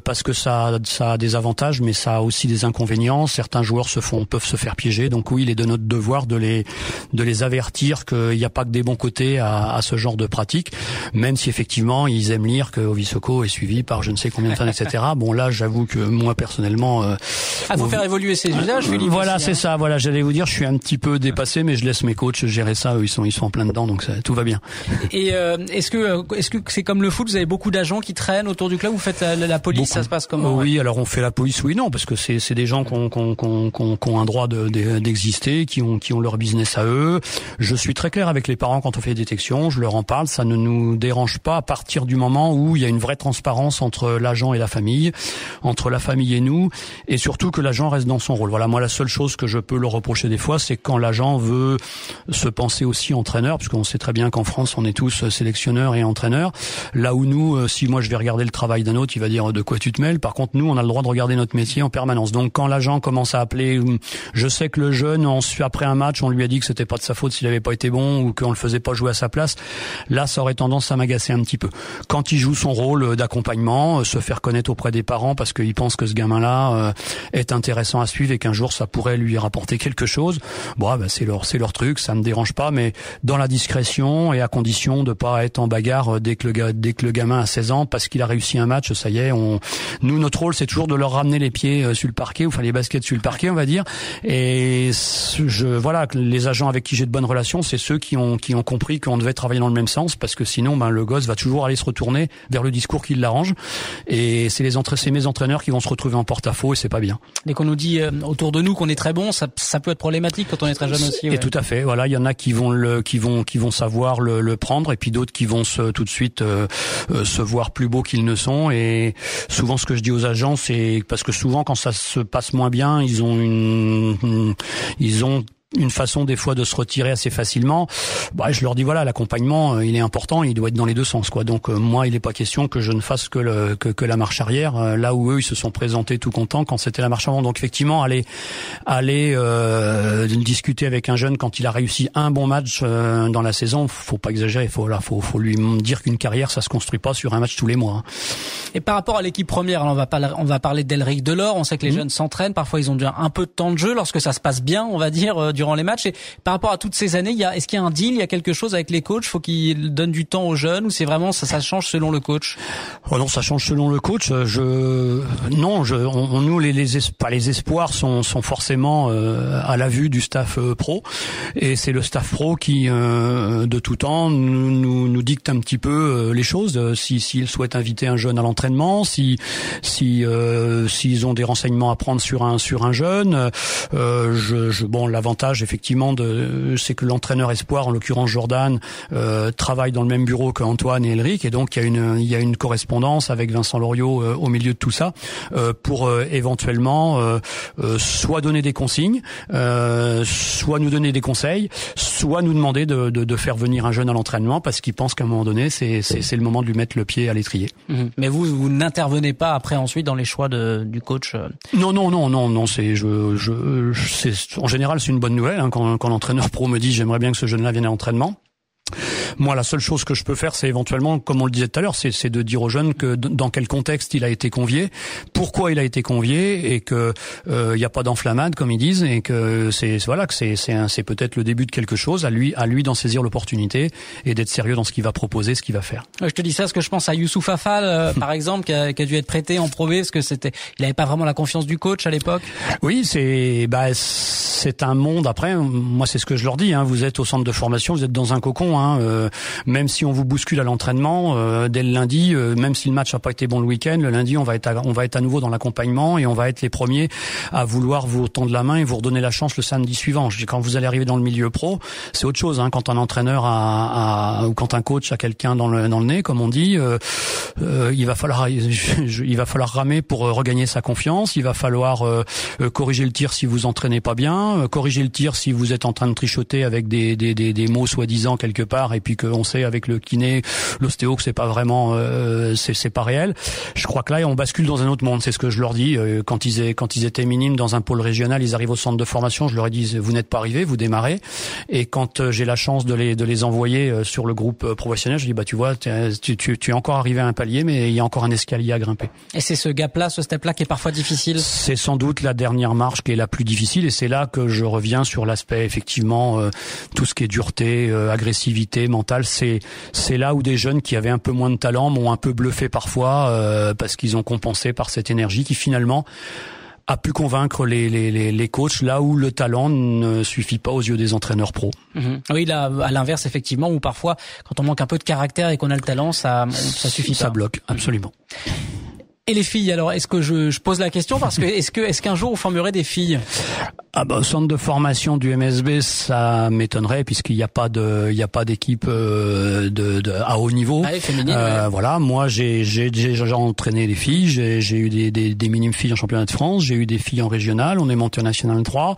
parce que ça ça a des avantages mais ça a aussi des inconvénients. Certains joueurs se font peuvent se faire piéger, donc oui il est de notre devoir de les de les avertir qu'il n'y a pas que des bons côtés à, à ce genre de pratique même si effectivement ils aiment lire que Ovisoko est suivi par je ne sais combien de fans, etc. [laughs] Bon là, j'avoue que moi personnellement, euh, ah, faut faire évoluer ses usages, Philippe. Voilà, c'est hein. ça. Voilà, j'allais vous dire, je suis un petit peu dépassé, mais je laisse mes coachs gérer ça. Eux, ils sont ils sont en plein dedans, donc ça, tout va bien. Et euh, est-ce que est-ce que c'est comme le foot Vous avez beaucoup d'agents qui traînent autour du club. Vous faites la, police, ça se passe comment Oui, alors on fait la police, oui, non, parce que c'est c'est des gens qui ont, qui ont, un droit d'exister, qui ont qui ont leur business à eux. Je suis très clair avec les parents quand on fait des détections. Je leur en parle. Ça ne nous dérange pas à partir du moment où il y a une vraie transparence entre l'agent et la famille, entre la famille et nous, et surtout que l'agent reste dans son rôle. Voilà, moi la seule chose que je peux le reprocher des fois, c'est quand l'agent veut se penser aussi entraîneur, puisqu'on sait très bien qu'en France on est tous sélectionneurs et entraîneurs. Là où nous, euh, si moi je vais regarder le travail d'un autre, il va dire de quoi tu te mêles. Par contre, nous, on a le droit de regarder notre métier en permanence. Donc quand l'agent commence à appeler, je sais que le jeune, après un match, on lui a dit que c'était pas de sa faute s'il avait pas été bon ou qu'on le faisait pas jouer à sa place. Là, ça aurait tendance à m'agacer un petit peu. Quand il joue son rôle d'accompagnement, euh, se faire connaître auprès des parents parce qu'il pense que ce gamin-là euh, est intéressant à suivre et qu'un jour ça pourrait lui rapporter quelque chose, bon, ah, bah, c'est leur c'est leur truc, ça me dérange pas, mais dans la discrétion et à condition de pas être en bagarre euh, dès que le dès que le gamin a 16 ans parce qu'il a réussi un match, ça y est, on nous notre rôle c'est toujours de leur ramener les pieds sur le parquet, enfin les baskets sur le parquet, on va dire. Et je voilà, les agents avec qui j'ai de bonnes relations, c'est ceux qui ont qui ont compris qu'on devait travailler dans le même sens parce que sinon ben le gosse va toujours aller se retourner vers le discours qui l'arrange. Et c'est les c'est mes entraîneurs qui vont se retrouver en porte-à-faux et c'est pas bien. Dès qu'on nous dit euh, autour de nous qu'on est très bon, ça, ça peut être problématique quand on est très jeune aussi. Et tout à fait. Voilà, il y en a qui vont le, qui vont, qui vont savoir le, le prendre et puis d'autres qui vont se, tout de suite euh, euh, se voir plus beaux qu'ils ne sont. Et souvent, ce que je dis aux agents, c'est parce que souvent, quand ça se passe moins bien, ils ont une ils ont une façon des fois de se retirer assez facilement. Bah, je leur dis voilà, l'accompagnement, euh, il est important, il doit être dans les deux sens quoi. Donc euh, moi, il n'est pas question que je ne fasse que, le, que, que la marche arrière, euh, là où eux ils se sont présentés tout contents quand c'était la marche avant. Donc effectivement, aller aller euh, discuter avec un jeune quand il a réussi un bon match dans la saison, faut pas exagérer, faut là, faut, faut lui dire qu'une carrière ça se construit pas sur un match tous les mois. Hein. Et par rapport à l'équipe première, on va parler, on va parler d'Elric Delors. On sait que les mmh. jeunes s'entraînent, parfois ils ont déjà un peu de temps de jeu lorsque ça se passe bien, on va dire durant les matchs. Et par rapport à toutes ces années, il y a, est-ce qu'il y a un deal, il y a quelque chose avec les coachs? Faut qu'ils donnent du temps aux jeunes ou c'est vraiment ça, ça change selon le coach? Oh Non, ça change selon le coach. Je non, je, on, nous les les, pas les espoirs sont, sont forcément euh, à la vue du staff euh, pro et c'est le staff pro qui euh, de tout temps nous, nous, nous, dicte un petit peu les choses. Si s'ils souhaitent inviter un jeune à l'entraînement, si si s'ils ont des renseignements à prendre sur un sur un jeune, je, je bon l'avantage l'avantage effectivement de, c'est que l'entraîneur espoir, en l'occurrence Jordan, euh, travaille dans le même bureau que Antoine et Elric, et donc il y a une, il y a une correspondance avec Vincent Loriot euh, au milieu de tout ça euh, pour éventuellement soit donner des consignes, soit nous donner des conseils, soit nous demander de, de, de faire venir un jeune à l'entraînement parce qu'il pense qu'à un moment donné c'est, c'est, c'est le moment de lui mettre le pied à l'étrier. Mmh. Mais vous, vous n'intervenez pas après ensuite dans les choix de, du coach Non, non, non, non, non. C'est, je, je, c'est, en général, c'est une bonne hein, quand, quand l'entraîneur pro me dit j'aimerais bien que ce jeune-là vienne à l'entraînement. Moi, la seule chose que je peux faire, c'est éventuellement, comme on le disait tout à l'heure, c'est de dire aux jeunes que dans quel contexte il a été convié, pourquoi il a été convié, et que euh, il n'y a pas d'enflammade, comme ils disent, et que c'est voilà que c'est c'est peut-être le début de quelque chose. À lui à lui d'en saisir l'opportunité et d'être sérieux dans ce qu'il va proposer, ce qu'il va faire. Je te dis ça parce que je pense à Youssouf Afal, euh, [laughs] par exemple, qui a, qui a, dû être prêté en Pro parce que c'était, il n'avait pas vraiment la confiance du coach à l'époque. Oui, c'est bah c'est un monde. Après, moi, c'est ce que je leur dis. Hein, vous êtes au centre de formation, vous êtes dans un cocon. Hein, euh, même si on vous bouscule à l'entraînement euh, dès le lundi, euh, même si le match n'a pas été bon le week-end, le lundi on va être à, on va être à nouveau dans l'accompagnement et on va être les premiers à vouloir vous tendre la main et vous redonner la chance le samedi suivant. Quand vous allez arriver dans le milieu pro, c'est autre chose. Hein, quand un entraîneur a, ou quand un coach a quelqu'un dans le dans le nez, comme on dit, euh, il va falloir [laughs] il va falloir ramer pour regagner sa confiance. Il va falloir corriger le tir si vous entraînez pas bien, corriger le tir si vous êtes en train de trichoter avec des des, des, des mots soi-disant quelque part et puis qu'on sait avec le kiné, l'ostéo que c'est pas vraiment, euh, c'est pas réel. Je crois que là, on bascule dans un autre monde. C'est ce que je leur dis euh, quand ils quand ils étaient minimes dans un pôle régional, ils arrivent au centre de formation. Je leur dit, vous n'êtes pas arrivés, vous démarrez. Et quand euh, j'ai la chance de les de les envoyer sur le groupe professionnel, je dis bah tu vois, tu, tu, tu es encore arrivé à un palier, mais il y a encore un escalier à grimper. Et c'est ce gap-là, ce step-là qui est parfois difficile? C'est sans doute la dernière marche qui est la plus difficile, et c'est là que je reviens sur l'aspect effectivement tout ce qui est dureté, agressivité mentale. C'est c'est là où des jeunes qui avaient un peu moins de talent m'ont un peu bluffé parfois euh, parce qu'ils ont compensé par cette énergie qui finalement a pu convaincre les, les, les, coachs là où le talent ne suffit pas aux yeux des entraîneurs pros. Mhm. Oui, là, à l'inverse, effectivement, où parfois, quand on manque un peu de caractère et qu'on a le talent, ça, ça suffit ça pas. Ça bloque, absolument. Et les filles, alors est-ce que je, je, pose la question parce que est-ce que est-ce qu'un jour vous formerez des filles? Ah bah, centre de formation du MSB, ça m'étonnerait puisqu'il n'y a pas de, il y a pas d'équipe euh, de, de, à haut niveau. Ah, féminine, euh, Voilà, moi j'ai j'ai déjà entraîné des filles, j'ai j'ai eu des, des, des minimes filles en championnat de France, j'ai eu des filles en régional, on est monté en national 3.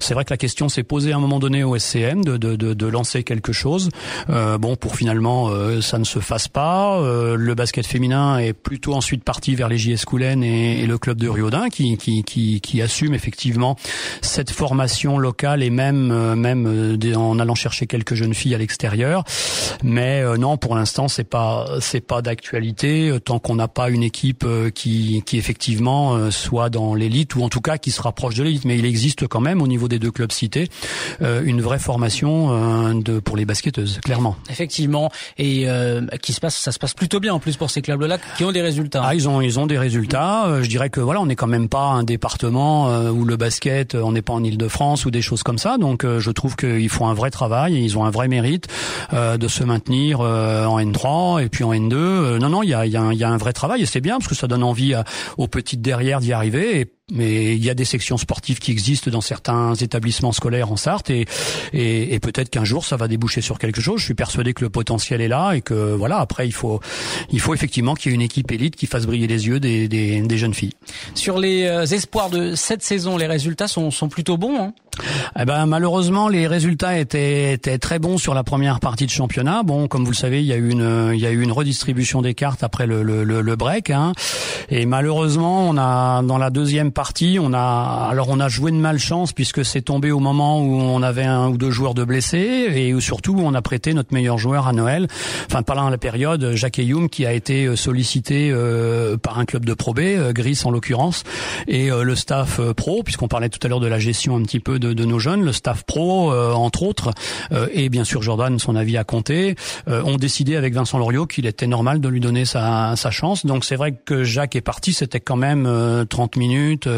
C'est vrai que la question s'est posée à un moment donné au SCM de de, de, de lancer quelque chose. Euh, bon, pour finalement euh, ça ne se fasse pas. Euh, le basket féminin est plutôt ensuite parti vers les JS Coulennes et, et, le club de Riodin qui qui qui, qui assume effectivement cette formation locale et même euh, même euh, en allant chercher quelques jeunes filles à l'extérieur. Mais euh, non, pour l'instant, c'est pas c'est pas d'actualité tant qu'on n'a pas une équipe qui qui effectivement soit dans l'élite ou en tout cas qui se rapproche de l'élite. Mais il existe quand même au niveau des deux clubs cités une vraie formation de pour les basketteuses, clairement. Effectivement, et qui se passe, ça se passe plutôt bien en plus pour ces clubs-là qui ont des résultats. Ah, ils ont ils ont des résultats. Je dirais que voilà, on n'est quand même pas un département où le basket, on n'est pas en Ile-de-France ou des choses comme ça. Donc euh, je trouve qu'ils font un vrai travail et ils ont un vrai mérite euh, de se maintenir euh, en N3 et puis en N2. non, non, il y a, un vrai travail et c'est bien parce que ça donne envie aux petites derrière d'y arriver. Mais il y a des sections sportives qui existent dans certains établissements scolaires en Sarthe et, et, et peut-être qu'un jour ça va déboucher sur quelque chose. Je suis persuadé que le potentiel est là et que voilà après il faut il faut effectivement qu'il y ait une équipe élite qui fasse briller les yeux des, des, des jeunes filles. Sur les euh, espoirs de cette saison, les résultats sont, sont plutôt bons. Hein? Eh ben malheureusement les résultats étaient, étaient très bons sur la première partie de championnat. Bon comme vous le savez il y a eu une il y a eu une redistribution des cartes après le le, le, break hein. et malheureusement on a dans la deuxième partie on a alors on a joué de malchance puisque c'est tombé au moment où on avait un ou deux joueurs de blessés et surtout on a prêté notre meilleur joueur à Noël. Enfin pendant la période Jacques Youm qui a été euh, sollicité euh, par un club de Pro B, euh, Gris en l'occurrence et le staff pro puisqu'on parlait tout à l'heure de la gestion un petit peu de, de nos jeunes, le staff pro euh, entre autres, euh, et bien sûr Jordan, son avis à compter, euh, ont décidé avec Vincent Loriot qu'il était normal de lui donner sa, sa chance. Donc c'est vrai que Jacques est parti, c'était quand même 30 minutes, shoot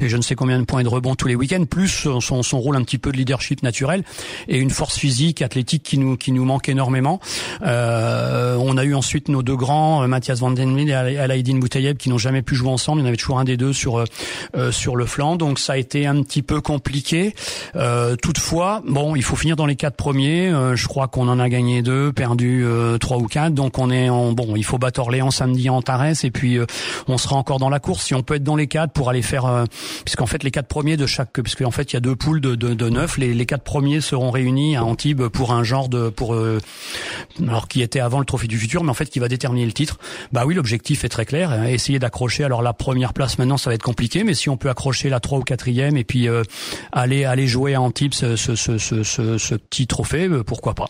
et je ne sais combien de points de rebond tous les week-ends, plus son, son rôle un petit peu de leadership naturel et une force physique, athlétique qui nous qui nous manque énormément. on a eu ensuite nos deux grands, Mathias Van Den et Alaïdine Boutayeb, qui n'ont jamais pu jouer ensemble. Il y en avait toujours un des deux sur sur le flanc, donc ça a été un petit peu compliqué. toutefois, bon, il faut finir dans les quatre premiers. je crois qu'on en a gagné deux, perdu trois ou quatre, donc on est en bon. Il faut battre Orléans samedi en Tarès et puis on sera encore dans la course. Si on peut être dans les quatre pour aller faire, euh, puisqu'en fait les quatre premiers de chaque, puisqu'en fait il y a deux poules de, de, neuf, les, les quatre premiers seront réunis à Antibes pour un genre de, pour euh, alors qui était avant le Trophée du Futur, mais en fait qui va déterminer le titre. Bah oui, l'objectif est très clair. Hein, essayer d'accrocher. Alors la première place maintenant, ça va être compliqué, mais si on peut accrocher la 3 ou quatrième et puis euh, aller aller jouer à Antibes ce, ce, ce, ce, ce petit trophée, pourquoi pas.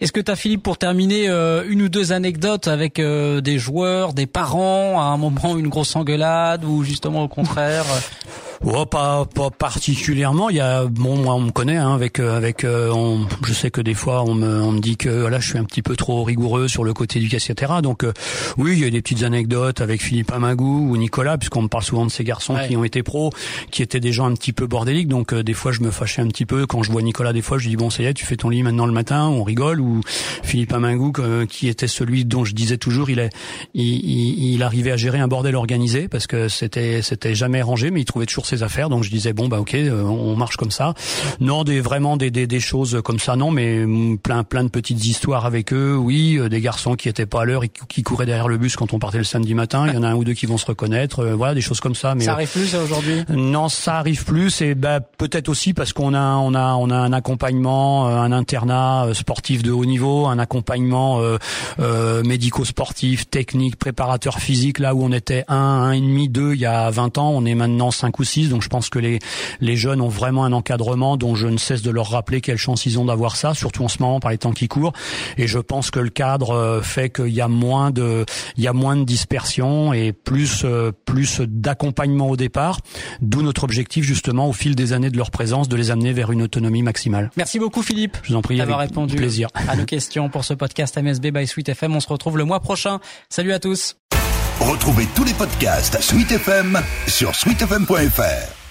Est-ce que tu as Philippe pour terminer euh, une ou deux anecdotes avec euh, des joueurs, des parents à un moment une grosse engueulade ou justement au contraire [laughs] Oh, pas, pas particulièrement. Il y a bon, moi on me connaît hein, avec avec. Euh, on, je sais que des fois on me, on me dit que voilà, je suis un petit peu trop rigoureux sur le côté du etc. Donc euh, oui, il y a des petites anecdotes avec Philippe Amagou ou Nicolas, puisqu'on me parle souvent de ces garçons qui ont été pros, qui étaient des gens un petit peu bordéliques. Donc des fois je me fâchais un petit peu quand je vois Nicolas. Des fois je dis bon ça y est, tu fais ton lit maintenant le matin, on rigole. Ou Philippe Amagou qui était celui dont je disais toujours il est il, il, il arrivait à gérer un bordel organisé parce que c'était c'était jamais rangé, mais il trouvait toujours affaires. Donc je disais bon bah ok, euh, on marche comme ça. Non, des vraiment des, des, des choses comme ça non, mais mm, plein plein de petites histoires avec eux. Oui, euh, des garçons qui étaient pas à l'heure et qui couraient derrière le bus quand on partait le samedi matin. Il y en a un ou deux qui vont se reconnaître. Euh, voilà des choses comme ça. Mais ça arrive plus aujourd'hui? Non, ça arrive plus. Et bah peut-être aussi parce qu'on a on a on a un accompagnement, un internat sportif de haut niveau, un accompagnement euh, médico-sportif, technique, préparateur physique. Là où on était un, un et demi, deux il y a 20 ans, on est maintenant cinq ou six. Donc je pense que les les jeunes ont vraiment un encadrement dont je ne cesse de leur rappeler quelle chance ils ont d'avoir ça, surtout en ce moment par les temps qui courent. Et je pense que le cadre euh, fait qu'il y a moins de il y a moins de dispersion et plus euh, plus d'accompagnement au départ. D'où notre objectif justement au fil des années de leur présence de les amener vers une autonomie maximale. Merci beaucoup Philippe. Je vous en prie d'avoir répondu plaisir. [laughs] à nos questions pour ce podcast MSB by Sweet FM. On se retrouve le mois prochain. Salut à tous. Retrouvez tous les podcasts Sweet FM sur sweetfm.fr.